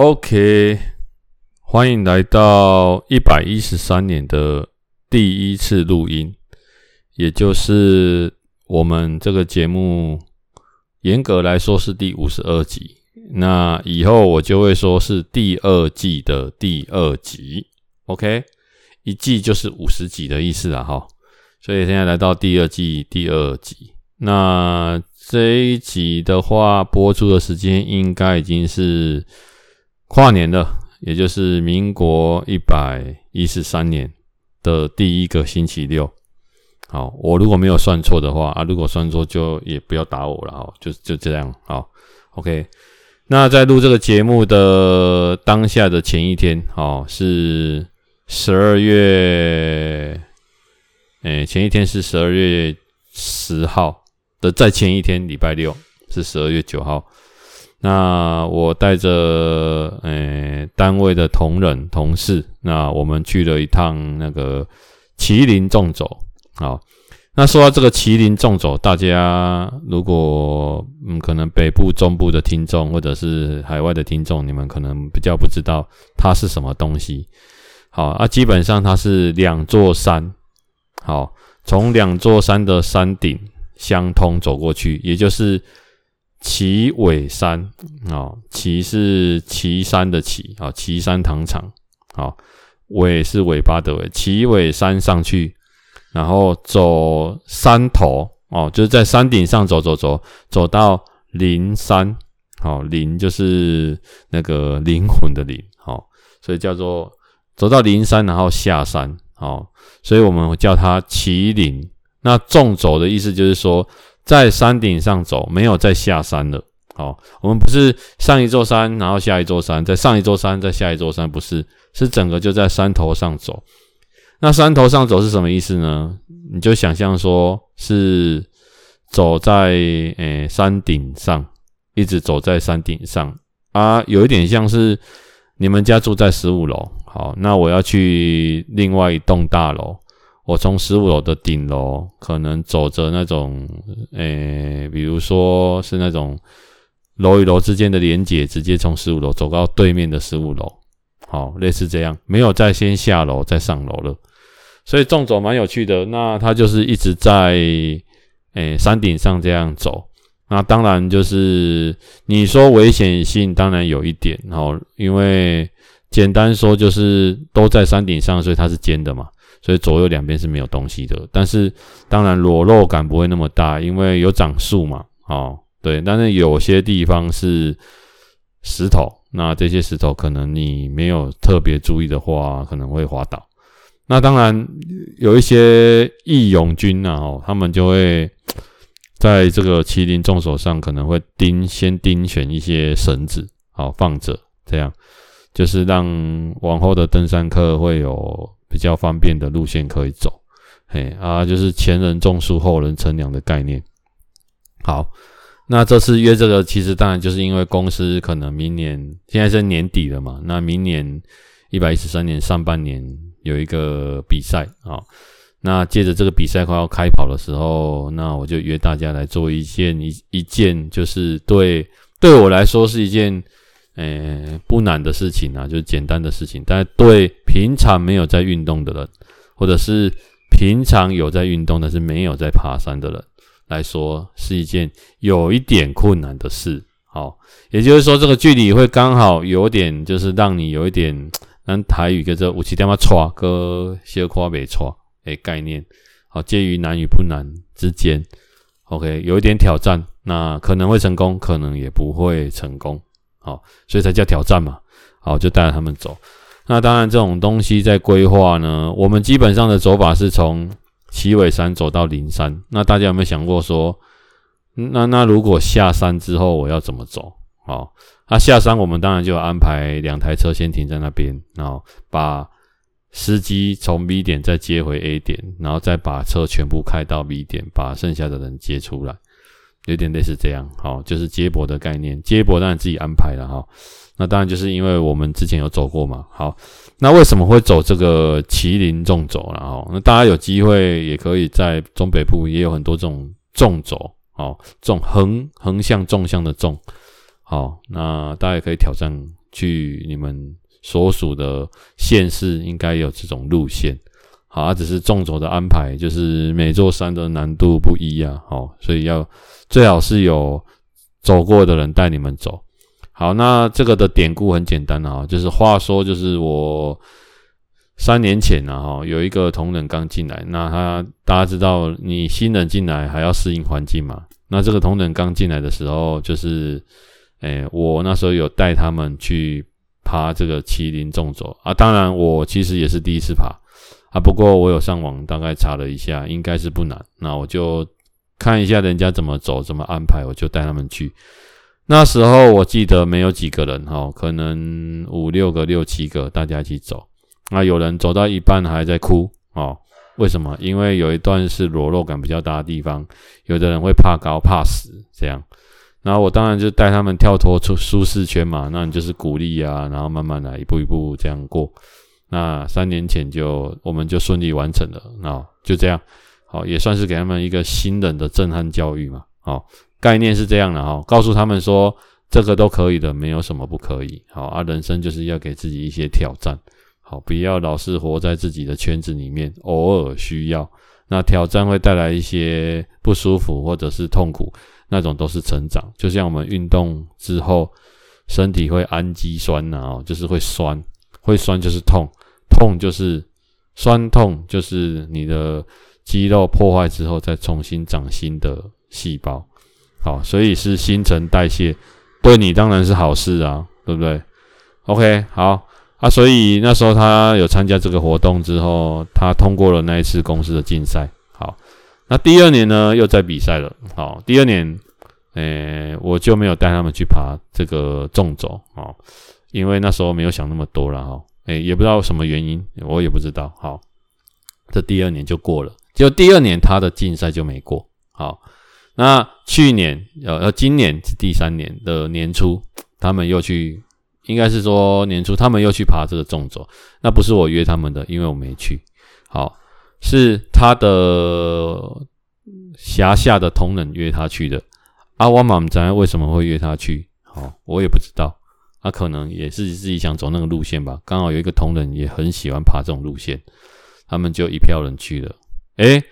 OK，欢迎来到一百一十三年的第一次录音，也就是我们这个节目严格来说是第五十二集。那以后我就会说是第二季的第二集。OK，一季就是五十集的意思啦，哈。所以现在来到第二季第二集，那这一集的话，播出的时间应该已经是。跨年了，也就是民国一百一十三年的第一个星期六。好，我如果没有算错的话啊，如果算错就也不要打我了哦，就就这样。好，OK。那在录这个节目的当下的前一天，好，是十二月，诶，前一天是十二月十号的，在前一天礼拜六是十二月九号。那我带着诶单位的同仁同事，那我们去了一趟那个麒麟纵走。好，那说到这个麒麟纵走，大家如果嗯可能北部、中部的听众，或者是海外的听众，你们可能比较不知道它是什么东西。好啊，基本上它是两座山，好，从两座山的山顶相通走过去，也就是。旗尾山，哦，旗是旗山的旗，啊，旗山糖厂，啊，尾是尾巴的尾，旗尾山上去，然后走山头，哦，就是在山顶上走走走，走到灵山，好，灵就是那个灵魂的灵，好，所以叫做走到灵山，然后下山，好，所以我们叫它麒麟。那纵走的意思就是说。在山顶上走，没有再下山了。好，我们不是上一座山，然后下一座山，再上一座山，再下一座山，不是，是整个就在山头上走。那山头上走是什么意思呢？你就想象说是走在诶、山顶上，一直走在山顶上啊，有一点像是你们家住在十五楼，好，那我要去另外一栋大楼。我从十五楼的顶楼，可能走着那种，诶、比如说是那种楼与楼之间的连接，直接从十五楼走到对面的十五楼，好，类似这样，没有再先下楼再上楼了，所以纵走蛮有趣的。那它就是一直在诶、山顶上这样走，那当然就是你说危险性，当然有一点，好，因为简单说就是都在山顶上，所以它是尖的嘛。所以左右两边是没有东西的，但是当然裸露感不会那么大，因为有长树嘛，哦，对，但是有些地方是石头，那这些石头可能你没有特别注意的话，可能会滑倒。那当然有一些义勇军呐，哦，他们就会在这个麒麟纵手上可能会钉先钉选一些绳子，好放着，这样就是让往后的登山客会有。比较方便的路线可以走，嘿啊，就是前人种树，后人乘凉的概念。好，那这次约这个，其实当然就是因为公司可能明年现在是年底了嘛，那明年一百一十三年上半年有一个比赛啊，那借着这个比赛快要开跑的时候，那我就约大家来做一件一一件，就是对对我来说是一件。诶、不难的事情啊，就是简单的事情。但对平常没有在运动的人，或者是平常有在运动但是没有在爬山的人来说，是一件有一点困难的事。好，也就是说，这个距离会刚好有点，就是让你有一点，按台语叫做五七点仔喘，跟小可未喘诶概念。好，介于难与不难之间。OK，有一点挑战，那可能会成功，可能也不会成功。好，所以才叫挑战嘛。好，就带着他们走。那当然，这种东西在规划呢，我们基本上的走法是从奇尾山走到灵山。那大家有没有想过说，那那如果下山之后我要怎么走？好，那下山我们当然就安排两台车先停在那边，然后把司机从 B 点再接回 A 点，然后再把车全部开到 B 点，把剩下的人接出来。有点类似这样，好，就是接驳的概念。接驳当然自己安排了哈。那当然就是因为我们之前有走过嘛。好，那为什么会走这个麒麟纵走？然后那大家有机会也可以在中北部也有很多这种纵走，好，纵横横向纵向的纵，好，那大家也可以挑战去你们所属的县市应该有这种路线。好，啊、只是纵走的安排，就是每座山的难度不一啊。好，所以要最好是有走过的人带你们走。好，那这个的典故很简单啊，就是话说，就是我三年前呢，哈，有一个同仁刚进来，那他大家知道，你新人进来还要适应环境嘛。那这个同仁刚进来的时候，就是，诶，我那时候有带他们去爬这个麒麟纵走啊，当然我其实也是第一次爬。啊，不过我有上网大概查了一下，应该是不难。那我就看一下人家怎么走，怎么安排，我就带他们去。那时候我记得没有几个人哈，可能五六个、六七个，大家一起走。那有人走到一半还在哭哦，为什么？因为有一段是裸露感比较大的地方，有的人会怕高、怕死这样。然后我当然就带他们跳脱出舒适圈嘛，那你就是鼓励啊，然后慢慢来，一步一步这样过。那三年前就我们就顺利完成了，那就这样，好，也算是给他们一个新人的震撼教育嘛，好，概念是这样的哈，告诉他们说这个都可以的，没有什么不可以，好啊，人生就是要给自己一些挑战，好，不要老是活在自己的圈子里面，偶尔需要，那挑战会带来一些不舒服或者是痛苦，那种都是成长，就像我们运动之后身体会氨基酸呐，哦，就是会酸，会酸就是痛。痛就是酸痛，就是你的肌肉破坏之后再重新长新的细胞，好，所以是新陈代谢，对你当然是好事啊，对不对？OK，好啊，所以那时候他有参加这个活动之后，他通过了那一次公司的竞赛，好，那第二年呢又在比赛了，好，第二年，诶，我就没有带他们去爬这个纵走，哦，因为那时候没有想那么多了，哈。哎，也不知道什么原因，我也不知道。好，这第二年就过了，就第二年他的竞赛就没过。好，那去年呃呃，今年是第三年的年初，他们又去，应该是说年初他们又去爬这个纵走。那不是我约他们的，因为我没去。好，是他的辖下的同仁约他去的。阿瓦马咱为什么会约他去？好，我也不知道。他可能也是自己想走那个路线吧，刚好有一个同仁也很喜欢爬这种路线，他们就一票人去了。诶，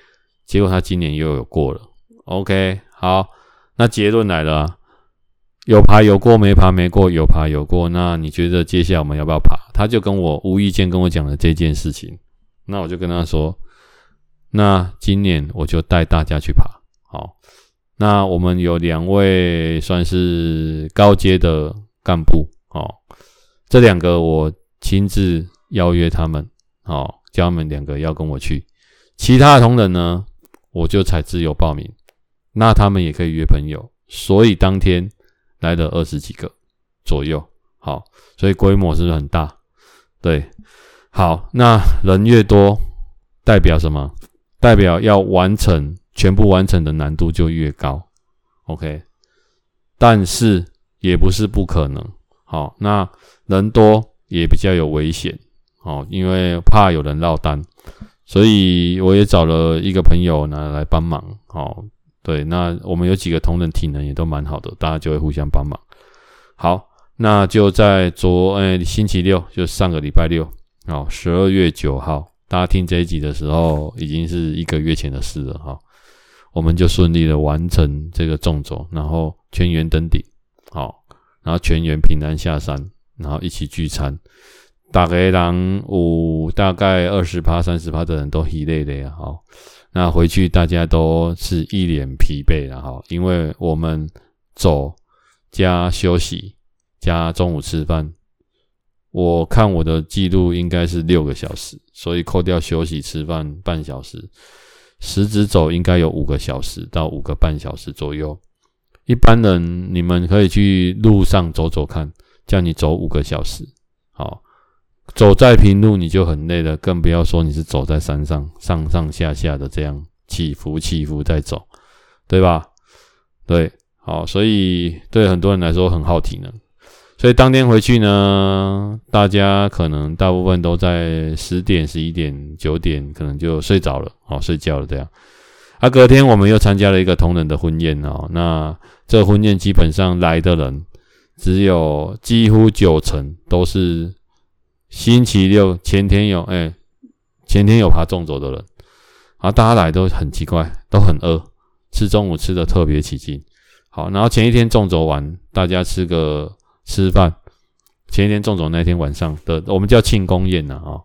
结果他今年又有过了。OK，好，那结论来了，有爬有过，没爬没过，有爬有过。那你觉得接下来我们要不要爬？他就跟我无意间跟我讲了这件事情，那我就跟他说，那今年我就带大家去爬。好，那我们有两位算是高阶的干部。这两个我亲自邀约他们，哦，叫他们两个要跟我去。其他的同仁呢，我就采自由报名，那他们也可以约朋友，所以当天来了二十几个左右。好，所以规模是不是很大？对，好，那人越多，代表什么？代表要完成全部完成的难度就越高。OK，但是也不是不可能。好，那人多也比较有危险，哦，因为怕有人落单，所以我也找了一个朋友呢来帮忙，哦，对，那我们有几个同仁体能也都蛮好的，大家就会互相帮忙。好，那就在昨诶、星期六，就上个礼拜六，哦，十二月九号，大家听这一集的时候，已经是一个月前的事了，哈，我们就顺利的完成这个纵走，然后全员登顶，好。然后全员平安下山，然后一起聚餐。大概人有大概二十趴、三十趴的人都疲累了哈。那回去大家都是一脸疲惫了哈，因为我们走加休息加中午吃饭，我看我的记录应该是六个小时，所以扣掉休息吃饭半小时，实质走应该有五个小时到五个半小时左右。一般人，你们可以去路上走走看，叫你走五个小时，好，走在平路你就很累了，更不要说你是走在山上，上上下下的这样起伏起伏在走，对吧？对，好，所以对很多人来说很耗体能，所以当天回去呢，大家可能大部分都在十点、十一点、九点，可能就睡着了，好，睡觉了这样。啊，隔天我们又参加了一个同仁的婚宴哦。那这婚宴基本上来的人只有几乎九成都是星期六前天有哎、前天有爬纵走的人，啊，大家来都很奇怪，都很饿，吃中午吃的特别起劲。好，然后前一天纵走完，大家吃个吃饭。前一天纵走那天晚上的，我们叫庆功宴呐啊，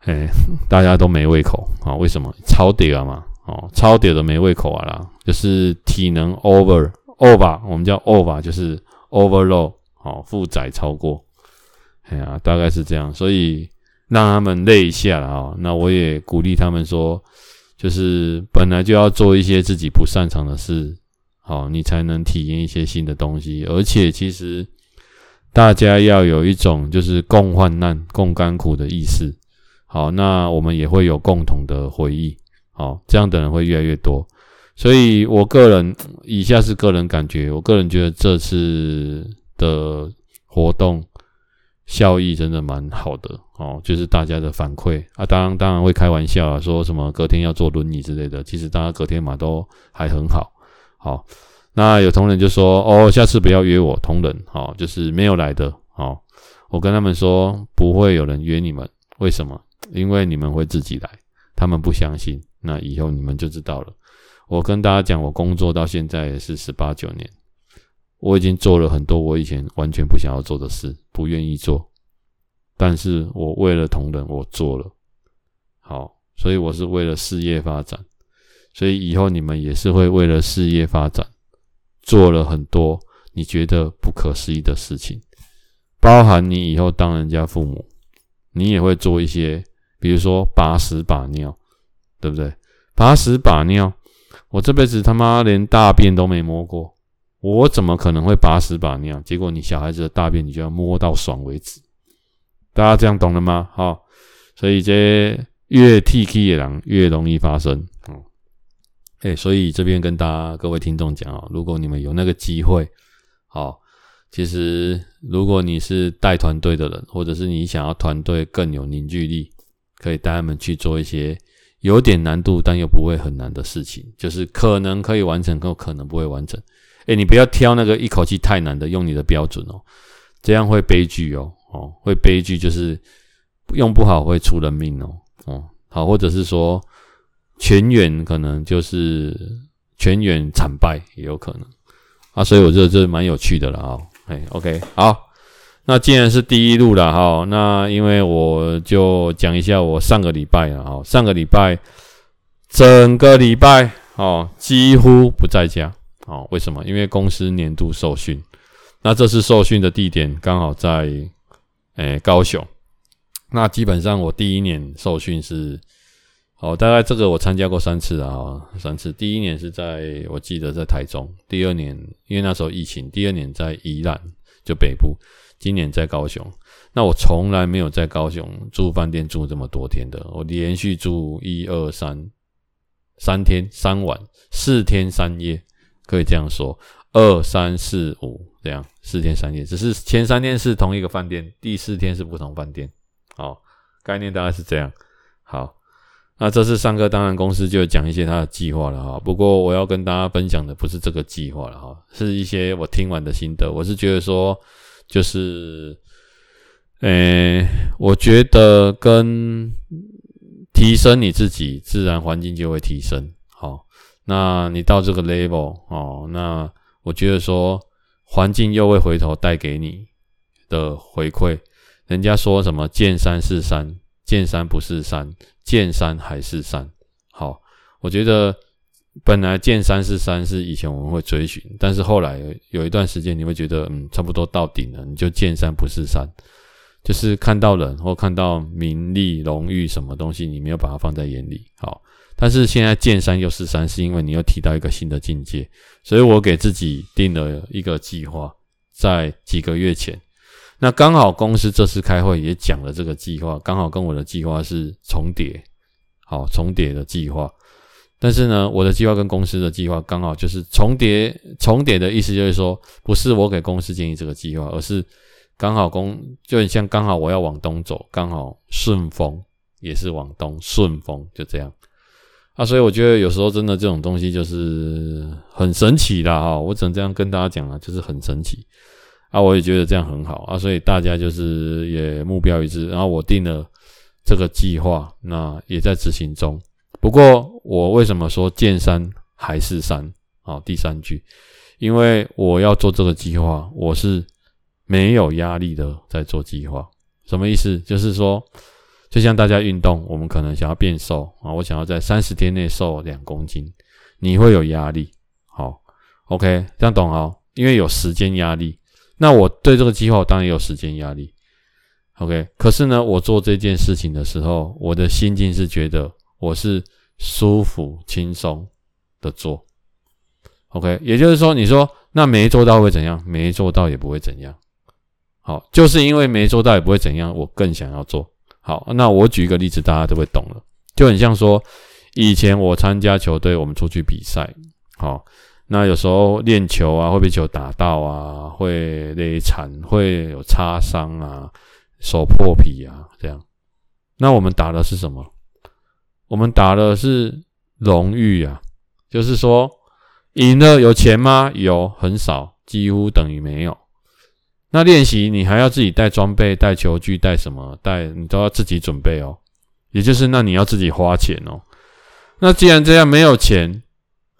哎，大家都没胃口啊？为什么？超屌嘛，哦，超屌的没胃口啊啦，就是体能 over over，我们叫 over，就是 overload，哦，负载超过，哎呀，大概是这样，所以让他们累一下了啊。那我也鼓励他们说，就是本来就要做一些自己不擅长的事，好，你才能体验一些新的东西，而且其实。大家要有一种就是共患难、共甘苦的意识，好，那我们也会有共同的回忆，好，这样的人会越来越多。所以我个人，以下是个人感觉，我个人觉得这次的活动效益真的蛮好的，哦，就是大家的反馈啊，当然当然会开玩笑啊，说什么隔天要坐轮椅之类的，其实大家隔天嘛都还很好，好。那有同仁就说：“哦，下次不要约我同仁，好，就是没有来的，好，我跟他们说不会有人约你们，为什么？因为你们会自己来，他们不相信，那以后你们就知道了。我跟大家讲，我工作到现在也是十八九年，我已经做了很多我以前完全不想要做的事，不愿意做，但是我为了同仁，我做了，好，所以我是为了事业发展，所以以后你们也是会为了事业发展。”做了很多你觉得不可思议的事情，包含你以后当人家父母，你也会做一些，比如说把屎把尿，对不对？把屎把尿，我这辈子他妈连大便都没摸过，我怎么可能会把屎把尿？结果你小孩子的大便你就要摸到爽为止，大家这样懂了吗？好，所以这越 T K 的人越容易发生。哎，所以这边跟大家各位听众讲哦，如果你们有那个机会，好，其实如果你是带团队的人，或者是你想要团队更有凝聚力，可以带他们去做一些有点难度但又不会很难的事情，就是可能可以完成，可可能不会完成。哎，你不要挑那个一口气太难的，用你的标准哦，这样会悲剧哦，哦，会悲剧就是用不好会出人命哦，哦，好，或者是说。全员可能就是全员惨败也有可能啊，所以我觉得这蛮有趣的了啊。哎，OK，好，那既然是第一路了哈，那因为我就讲一下我上个礼拜啊，哈，上个礼拜整个礼拜哦几乎不在家哦，为什么？因为公司年度受训，那这次受训的地点刚好在诶、高雄，那基本上我第一年受训是。哦，大概这个我参加过三次啊，三次。第一年是在我记得在台中，第二年因为那时候疫情，第二年在宜兰就北部，今年在高雄。那我从来没有在高雄住饭店住这么多天的，我连续住一二三三天三晚四天三夜，可以这样说，二三四五这样四天三夜，只是前三天是同一个饭店，第四天是不同饭店。好，概念大概是这样。好。那这次上课，当然公司就讲一些他的计划了哈。不过我要跟大家分享的不是这个计划了哈，是一些我听完的心得。我是觉得说，就是，诶，我觉得跟提升你自己，自然环境就会提升。好，那你到这个 level 哦，那我觉得说，环境又会回头带给你的回馈。人家说什么见山是山，见山不是山。见山还是山，好，我觉得本来见山是山是以前我们会追寻，但是后来有一段时间你会觉得，嗯，差不多到顶了，你就见山不是山，就是看到人或看到名利荣誉什么东西，你没有把它放在眼里，好，但是现在见山又是山，是因为你又提到一个新的境界，所以我给自己定了一个计划，在几个月前。那刚好公司这次开会也讲了这个计划，刚好跟我的计划是重叠，好重叠的计划。但是呢，我的计划跟公司的计划刚好就是重叠，重叠的意思就是说，不是我给公司建议这个计划，而是刚好公就很像刚好我要往东走，刚好顺风也是往东顺风，就这样。啊，所以我觉得有时候真的这种东西就是很神奇的哈，我只能这样跟大家讲啊，就是很神奇。啊，我也觉得这样很好啊，所以大家就是也目标一致，然后我定了这个计划，那也在执行中。不过我为什么说见山还是山？好，第三句，因为我要做这个计划，我是没有压力的在做计划。什么意思？就是说，就像大家运动，我们可能想要变瘦啊，我想要在三十天内瘦两公斤，你会有压力。好，OK，这样懂哦？因为有时间压力。那我对这个计划，当然有时间压力。OK，可是呢，我做这件事情的时候，我的心境是觉得我是舒服、轻松的做。OK，也就是说，你说那没做到会怎样？没做到也不会怎样。好，就是因为没做到也不会怎样，我更想要做。好，那我举一个例子，大家都会懂了。就很像说，以前我参加球队，我们出去比赛，好。那有时候练球啊，会被球打到啊，会勒残，会有擦伤啊，手破皮啊，这样。那我们打的是什么？我们打的是荣誉啊，就是说赢了有钱吗？有，很少，几乎等于没有。那练习你还要自己带装备、带球具、带什么？带你都要自己准备哦。也就是那你要自己花钱哦。那既然这样没有钱，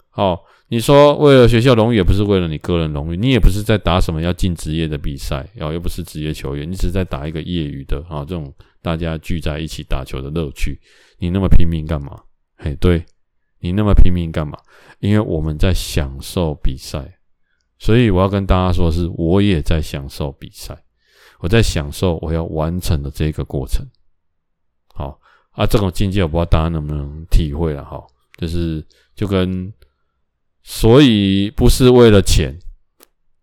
好。你说为了学校荣誉，也不是为了你个人荣誉，你也不是在打什么要进职业的比赛，哦，又不是职业球员，你只是在打一个业余的啊，这种大家聚在一起打球的乐趣，你那么拼命干嘛？嘿，对，你那么拼命干嘛？因为我们在享受比赛，所以我要跟大家说是，我也在享受比赛，我在享受我要完成的这个过程。好啊，这种境界我不知道大家能不能体会了哈，就是就跟。所以不是为了钱，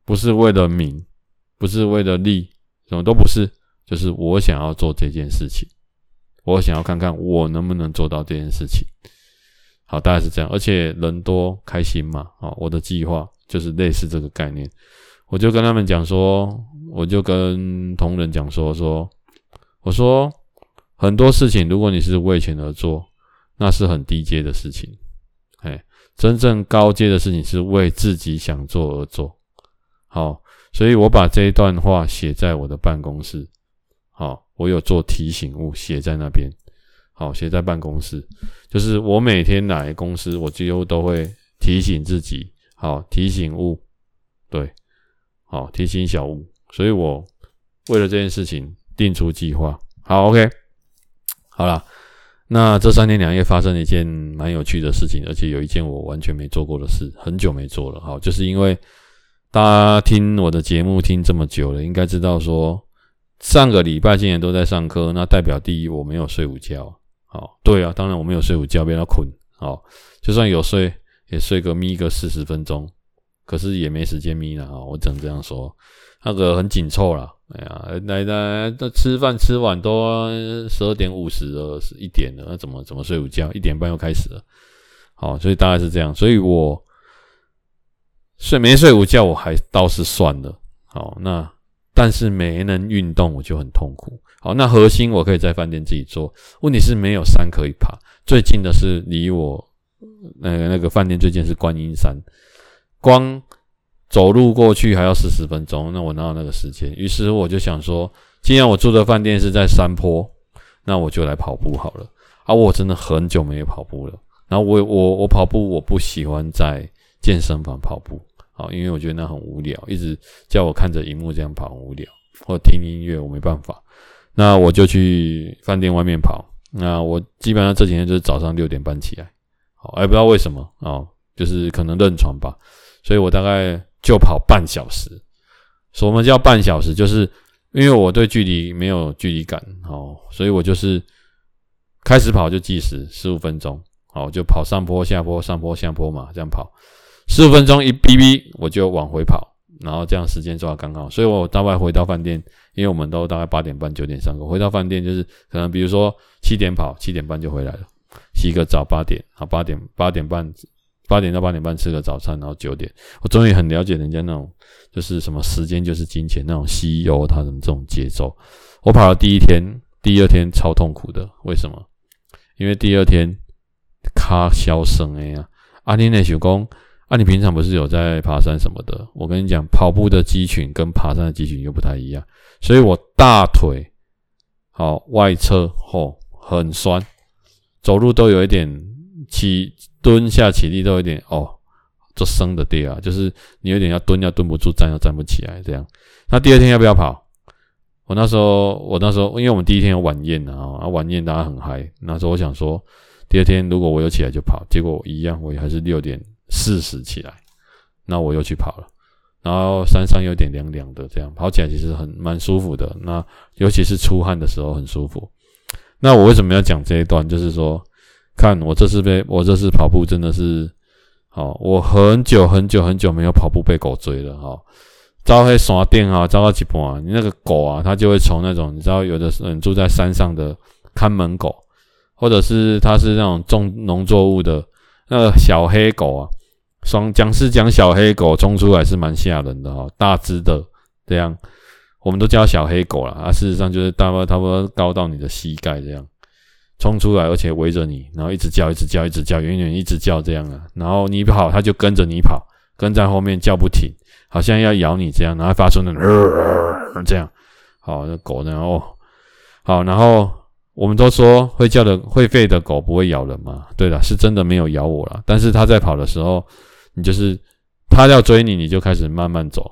不是为了名，不是为了利，什么都不是，就是我想要做这件事情，我想要看看我能不能做到这件事情。好，大概是这样，而且人多开心嘛。好，我的计划就是类似这个概念。我就跟他们讲说，我就跟同仁讲说说，我说很多事情，如果你是为钱而做，那是很低阶的事情。哎。真正高阶的事情是为自己想做而做，好，所以我把这一段话写在我的办公室，好，我有做提醒物写在那边，好，写在办公室，就是我每天来公司，我几乎都会提醒自己，好，提醒物，对，好，提醒小物，所以我为了这件事情定出计划，好，OK，好了。那这三天两夜发生了一件蛮有趣的事情，而且有一件我完全没做过的事，很久没做了。好，就是因为大家听我的节目听这么久了，应该知道说上个礼拜竟然都在上课，那代表第一我没有睡午觉。好，对啊，当然我没有睡午觉，被他困。好，就算有睡，也睡个眯个四十分钟，可是也没时间眯了啊，我只能这样说。那个很紧凑啦，哎呀，来来，这吃饭吃完都十二点五十了，一点了，那怎么怎么睡午觉？一点半又开始了，好，所以大概是这样，所以我睡没睡午觉，我还倒是算了，好，那但是没能运动，我就很痛苦。好，那核心我可以在饭店自己做，问题是没有山可以爬，最近的是离我那个那个饭店最近是观音山，光。走路过去还要四十分钟，那我哪有那个时间？于是我就想说，既然我住的饭店是在山坡，那我就来跑步好了。啊，我真的很久没有跑步了。然后我我我跑步，我不喜欢在健身房跑步，好，因为我觉得那很无聊，一直叫我看着荧幕这样跑很无聊，或听音乐我没办法。那我就去饭店外面跑。那我基本上这几天就是早上六点半起来，好，也不知道为什么啊，就是可能认床吧，所以我大概。就跑半小时，什么叫半小时？就是因为我对距离没有距离感，哦，所以我就是开始跑就计时十五分钟，好，就跑上坡下坡上坡下坡嘛，这样跑十五分钟一哔哔，我就往回跑，然后这样时间抓刚刚好，所以我大概回到饭店，因为我们都大概八点半九点上课，回到饭店就是可能比如说七点跑，七点半就回来了，洗个澡八点，啊，八点八点半。八点到八点半吃个早餐，然后九点，我终于很了解人家那种就是什么时间就是金钱那种 CEO 他的这种节奏。我跑了第一天，第二天超痛苦的，为什么？因为第二天卡消声哎呀，阿天内想讲啊，你平常不是有在爬山什么的？我跟你讲，跑步的肌群跟爬山的肌群又不太一样，所以我大腿好外侧哦很酸，走路都有一点起蹲下起立都有一点哦，这生的地啊，就是你有点要蹲要蹲不住，站要站不起来这样。那第二天要不要跑？我那时候我那时候因为我们第一天有晚宴啊，晚宴大家很嗨，那时候我想说第二天如果我有起来就跑，结果一样我还是六点。四十起来，那我又去跑了，然后山上有点凉凉的，这样跑起来其实很蛮舒服的。那尤其是出汗的时候很舒服。那我为什么要讲这一段？就是说，看我这次被我这次跑步真的是，好，我很久很久很久没有跑步被狗追了哈。招黑刷电啊，招到几波你那个狗啊，它就会从那种你知道有的人住在山上的看门狗，或者是它是那种种农作物的那个小黑狗啊。双讲是讲小黑狗冲出来是蛮吓人的哈，大只的这样，我们都叫小黑狗啦。啊，事实上就是大概差不多高到你的膝盖这样冲出来，而且围着你，然后一直叫，一直叫，一直叫，远远一直叫这样啊，然后你跑，它就跟着你跑，跟在后面叫不停，好像要咬你这样，然后发出那种呃这样，好，那狗然后好，然后我们都说会叫的会吠的狗不会咬人嘛，对了，是真的没有咬我了，但是它在跑的时候。你就是他要追你，你就开始慢慢走，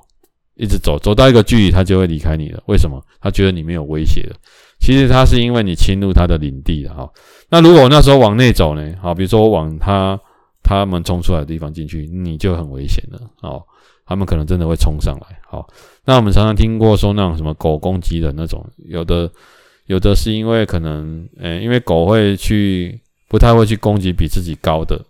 一直走，走到一个距离，他就会离开你了。为什么？他觉得你没有威胁了。其实他是因为你侵入他的领地了哈。那如果那时候往内走呢？好，比如说我往他他们冲出来的地方进去，你就很危险了。哦，他们可能真的会冲上来。好，那我们常常听过说那种什么狗攻击的那种，有的有的是因为可能，诶，因为狗会去不太会去攻击比自己高的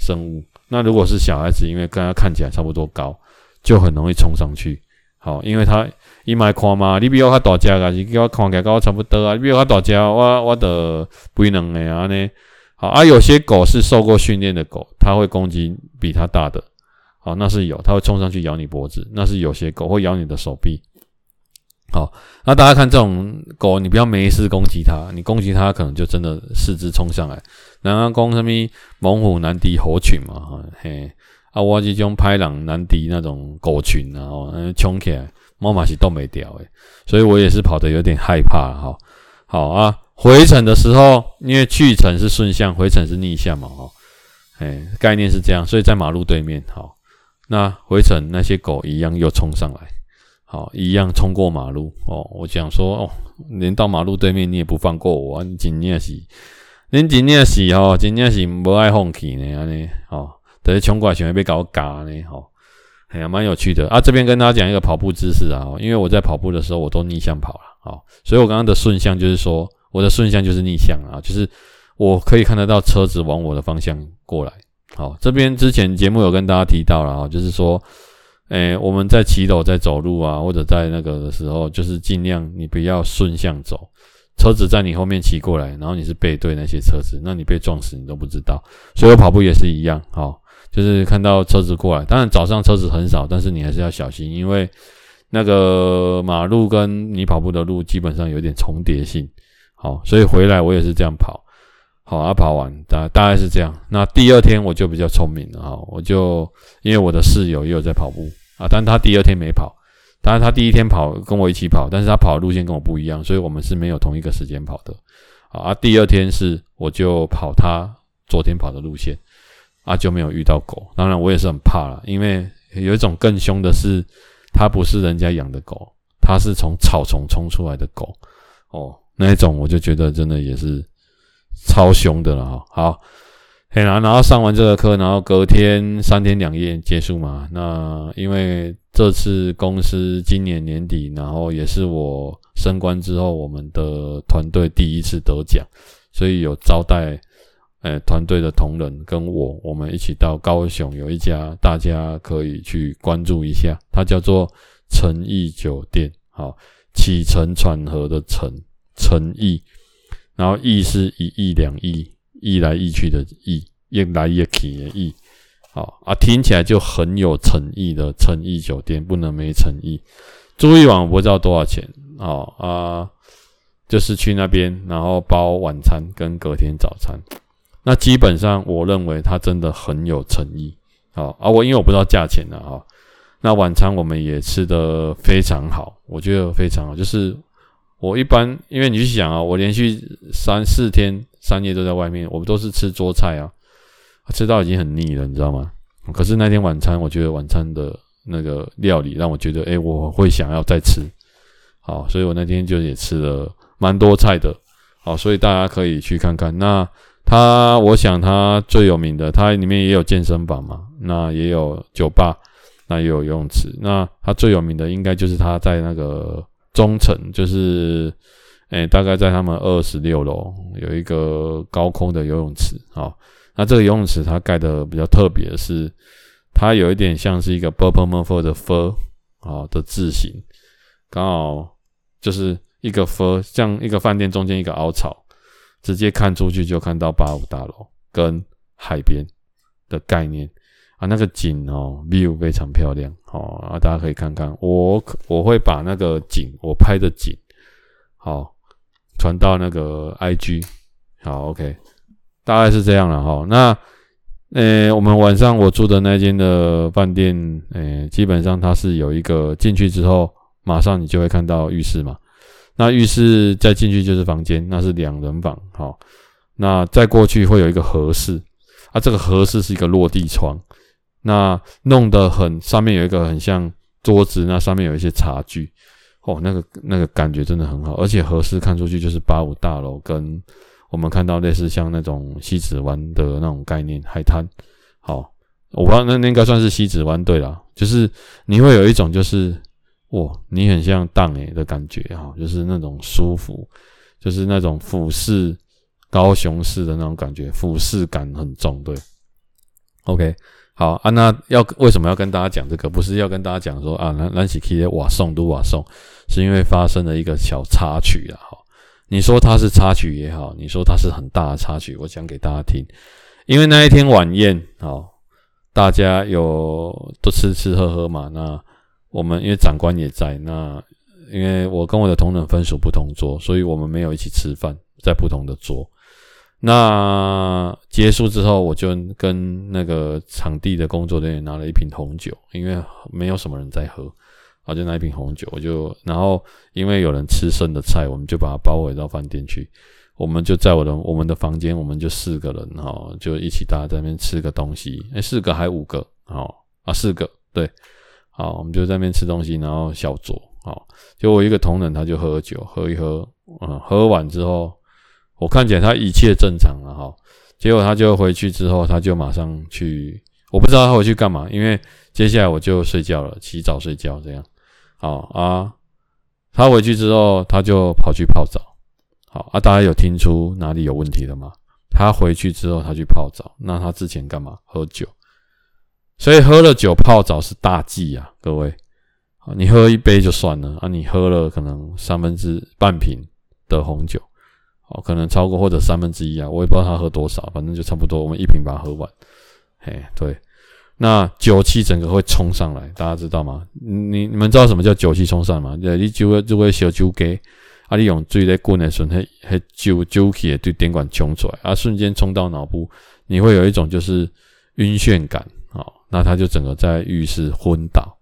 生物。那如果是小孩子，因为跟他看起来差不多高，就很容易冲上去。好，因为他伊买看嘛，你比我较大只啊，是叫我看起来跟我差不多啊，你比我较大只，我我的不能的啊呢。好啊，有些狗是受过训练的狗，它会攻击比它大的。好，那是有，它会冲上去咬你脖子，那是有些狗会咬你的手臂。好，那大家看这种狗，你不要没事攻击它，你攻击它可能就真的四肢冲上来。然后攻什么猛虎难敌猴群嘛，哈嘿，啊，我这种拍狼难敌那种狗群，然后冲起来，猫马是都没掉诶，所以我也是跑得有点害怕哈。好啊，回程的时候，因为去程是顺向，回程是逆向嘛，哈，哎，概念是这样，所以在马路对面，好，那回程那些狗一样又冲上来，好，一样冲过马路哦。我讲说哦，连到马路对面你也不放过我，你真的是。恁真正是吼，真正是无爱放弃呢，安尼吼，等于冲过来想要被搞嘎呢，吼，哎呀，蛮有趣的啊。这边跟大家讲一个跑步姿势啊，因为我在跑步的时候我都逆向跑了，好，所以我刚刚的顺向就是说，我的顺向就是逆向啊，就是我可以看得到车子往我的方向过来。好，这边之前节目有跟大家提到了啊，就是说，诶，我们在骑楼在走路啊，或者在那个的时候，就是尽量你不要顺向走。车子在你后面骑过来，然后你是背对那些车子，那你被撞死你都不知道。所以我跑步也是一样，好，就是看到车子过来，当然早上车子很少，但是你还是要小心，因为那个马路跟你跑步的路基本上有点重叠性。好，所以回来我也是这样跑，好啊，跑完大大概是这样。那第二天我就比较聪明了哈，我就因为我的室友也有在跑步啊，但他第二天没跑。当然，他第一天跑跟我一起跑，但是他跑的路线跟我不一样，所以我们是没有同一个时间跑的。啊，第二天是我就跑他昨天跑的路线，啊就没有遇到狗。当然我也是很怕了，因为有一种更凶的是，它不是人家养的狗，它是从草丛冲出来的狗。哦，那一种我就觉得真的也是超凶的了哈。好。嘿啦，然后上完这个课，然后隔天三天两夜结束嘛。那因为这次公司今年年底，然后也是我升官之后，我们的团队第一次得奖，所以有招待呃团队的同仁跟我，我们一起到高雄有一家大家可以去关注一下，它叫做诚意酒店。好，起承转合的诚诚意，然后意是一亿两亿。易来易去的易，易来易去的易，好啊，听起来就很有诚意的诚意酒店，不能没诚意。住一晚我不知道多少钱，哦啊，就是去那边，然后包晚餐跟隔天早餐。那基本上我认为他真的很有诚意，好啊，我因为我不知道价钱的哈。那晚餐我们也吃得非常好，我觉得非常好。就是我一般，因为你去想啊，我连续三四天三夜都在外面，我们都是吃桌菜啊，吃到已经很腻了，你知道吗？可是那天晚餐，我觉得晚餐的那个料理让我觉得，诶，我会想要再吃。好，所以我那天就也吃了蛮多菜的。好，所以大家可以去看看。那它，我想它最有名的，它里面也有健身房嘛，那也有酒吧。那也有游泳池，那它最有名的应该就是它在那个中层，就是诶、大概在他们二十六楼有一个高空的游泳池啊。那这个游泳池它盖的比较特别是，它有一点像是一个 Purple m u r p h 的 F 啊的字形，刚好就是一个 F，像一个饭店中间一个凹槽，直接看出去就看到八五大楼跟海边的概念。啊，那个景哦，view 非常漂亮哦，啊，大家可以看看，我我会把那个景我拍的景，好传到那个 IG，好 OK，大概是这样了哈。那呃，我们晚上我住的那间的饭店，呃，基本上它是有一个进去之后，马上你就会看到浴室嘛。那浴室再进去就是房间，那是两人房，好，那再过去会有一个和室，啊，这个和室是一个落地窗。那弄得很，上面有一个很像桌子，那上面有一些茶具，哦，那个那个感觉真的很好，而且合适看出去就是八五大楼，跟我们看到类似像那种西子湾的那种概念海滩，好，我不知道那那应该算是西子湾对啦，就是你会有一种就是哇，你很像荡诶的感觉哈，就是那种舒服，就是那种俯视高雄市的那种感觉，俯视感很重，对，OK。好啊，那要为什么要跟大家讲这个？不是要跟大家讲说啊，兰兰喜 K 瓦送都瓦送，是因为发生了一个小插曲啊。哈，你说它是插曲也好，你说它是很大的插曲，我讲给大家听。因为那一天晚宴，哦，大家有都吃吃喝喝嘛。那我们因为长官也在，那因为我跟我的同等分属不同桌，所以我们没有一起吃饭，在不同的桌。那结束之后，我就跟那个场地的工作人员拿了一瓶红酒，因为没有什么人在喝，我就拿一瓶红酒，我就然后因为有人吃剩的菜，我们就把它包围到饭店去，我们就在我的我们的房间，我们就四个人哈，就一起大家在那边吃个东西，诶，四个还五个，好啊，四个对，好，我们就在那边吃东西，然后小酌，好，就我一个同仁他就喝酒，喝一喝，嗯，喝完之后。我看起来他一切正常了哈，结果他就回去之后，他就马上去，我不知道他回去干嘛，因为接下来我就睡觉了，洗澡睡觉这样。好啊，他回去之后，他就跑去泡澡。好啊，大家有听出哪里有问题了吗？他回去之后，他去泡澡，那他之前干嘛？喝酒。所以喝了酒泡澡是大忌啊，各位。你喝一杯就算了啊，你喝了可能三分之半瓶的红酒。哦，可能超过或者三分之一啊，我也不知道他喝多少，反正就差不多，我们一瓶把它喝完。嘿，对，那酒气整个会冲上来，大家知道吗？你你们知道什么叫酒气冲上来吗？你就会就会小酒给啊，你用嘴在滚的时候，嘿嘿酒酒气也对电管冲出来啊，瞬间冲到脑部，你会有一种就是晕眩感啊、哦，那他就整个在浴室昏倒。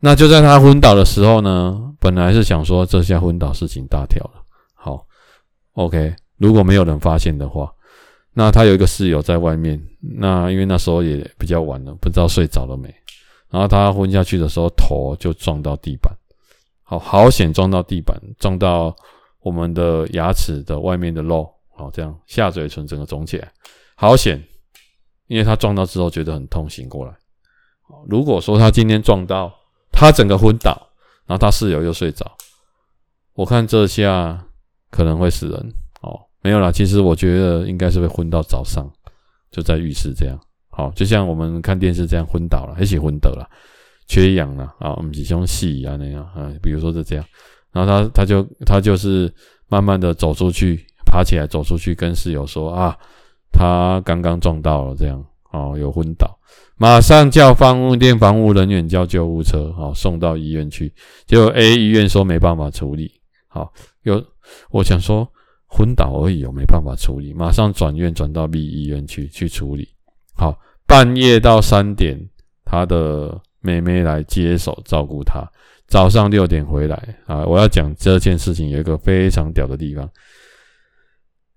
那就在他昏倒的时候呢，本来是想说这下昏倒事情大条了。OK，如果没有人发现的话，那他有一个室友在外面。那因为那时候也比较晚了，不知道睡着了没。然后他昏下去的时候，头就撞到地板，好好险撞到地板，撞到我们的牙齿的外面的肉，好这样下嘴唇整个肿起来，好险。因为他撞到之后觉得很痛，醒过来。如果说他今天撞到他整个昏倒，然后他室友又睡着，我看这下。可能会死人哦，没有啦。其实我觉得应该是会昏到早上，就在浴室这样。好，就像我们看电视这样昏倒了，一起昏倒了，缺氧了啊。我们几兄戏啊那样啊，比如说是这样。然后他他就他就是慢慢的走出去，爬起来走出去，跟室友说啊，他刚刚撞到了这样哦，有昏倒，马上叫房务店防务人员叫救护车，好送到医院去。结果 A 医院说没办法处理，好有。我想说昏倒而已，我没办法处理，马上转院转到 B 医院去去处理。好半夜到三点，他的妹妹来接手照顾他。早上六点回来啊！我要讲这件事情有一个非常屌的地方。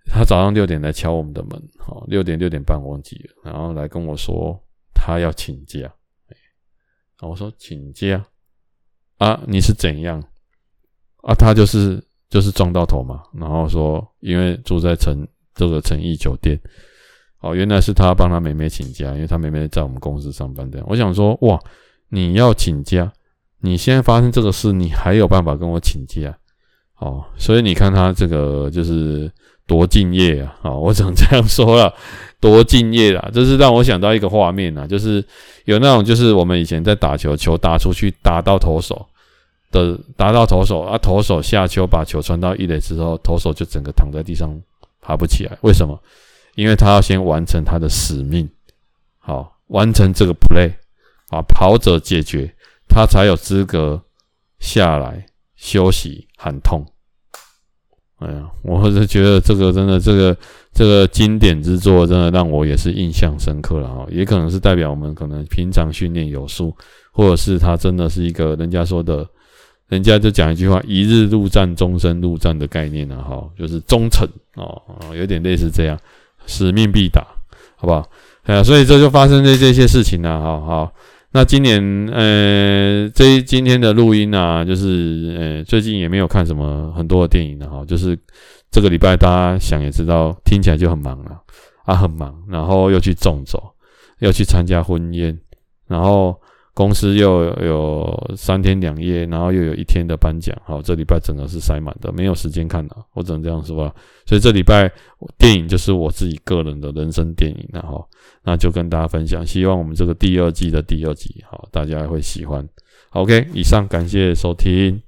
他早上六点来敲我们的门，好，六点六点半忘记了，然后来跟我说他要请假。然后我说请假啊？你是怎样啊？他就是就是撞到头嘛。然后说因为住在诚这个诚毅酒店，哦，原来是他帮他妹妹请假，因为他妹妹在我们公司上班这样。我想说哇，你要请假？你现在发生这个事，你还有办法跟我请假？哦，所以你看他这个就是多敬业啊！哦，我只能这样说了，多敬业啊！这是让我想到一个画面啊，就是有那种就是我们以前在打球，球打出去打到投手的，打到投手啊，投手下球把球传到一垒之后，投手就整个躺在地上爬不起来。为什么？因为他要先完成他的使命，好，完成这个 play 啊，跑者解决。他才有资格下来休息喊痛。哎呀，我是觉得这个真的，这个这个经典之作，真的让我也是印象深刻了哈。也可能是代表我们可能平常训练有素，或者是他真的是一个人家说的，人家就讲一句话：“一日入战，终身入战”的概念呢，哈，就是忠诚哦，有点类似这样，使命必达，好不好？哎呀，所以这就发生在这些事情了，哈，好。那今年，呃，这今天的录音啊，就是，呃，最近也没有看什么很多的电影了哈，就是这个礼拜大家想也知道，听起来就很忙了啊，很忙，然后又去纵走，又去参加婚宴，然后。公司又有三天两夜，然后又有一天的颁奖，好，这礼拜整个是塞满的，没有时间看了，我只能这样说了。所以这礼拜电影就是我自己个人的人生电影了哈，那就跟大家分享，希望我们这个第二季的第二集，好，大家会喜欢。OK，以上感谢收听。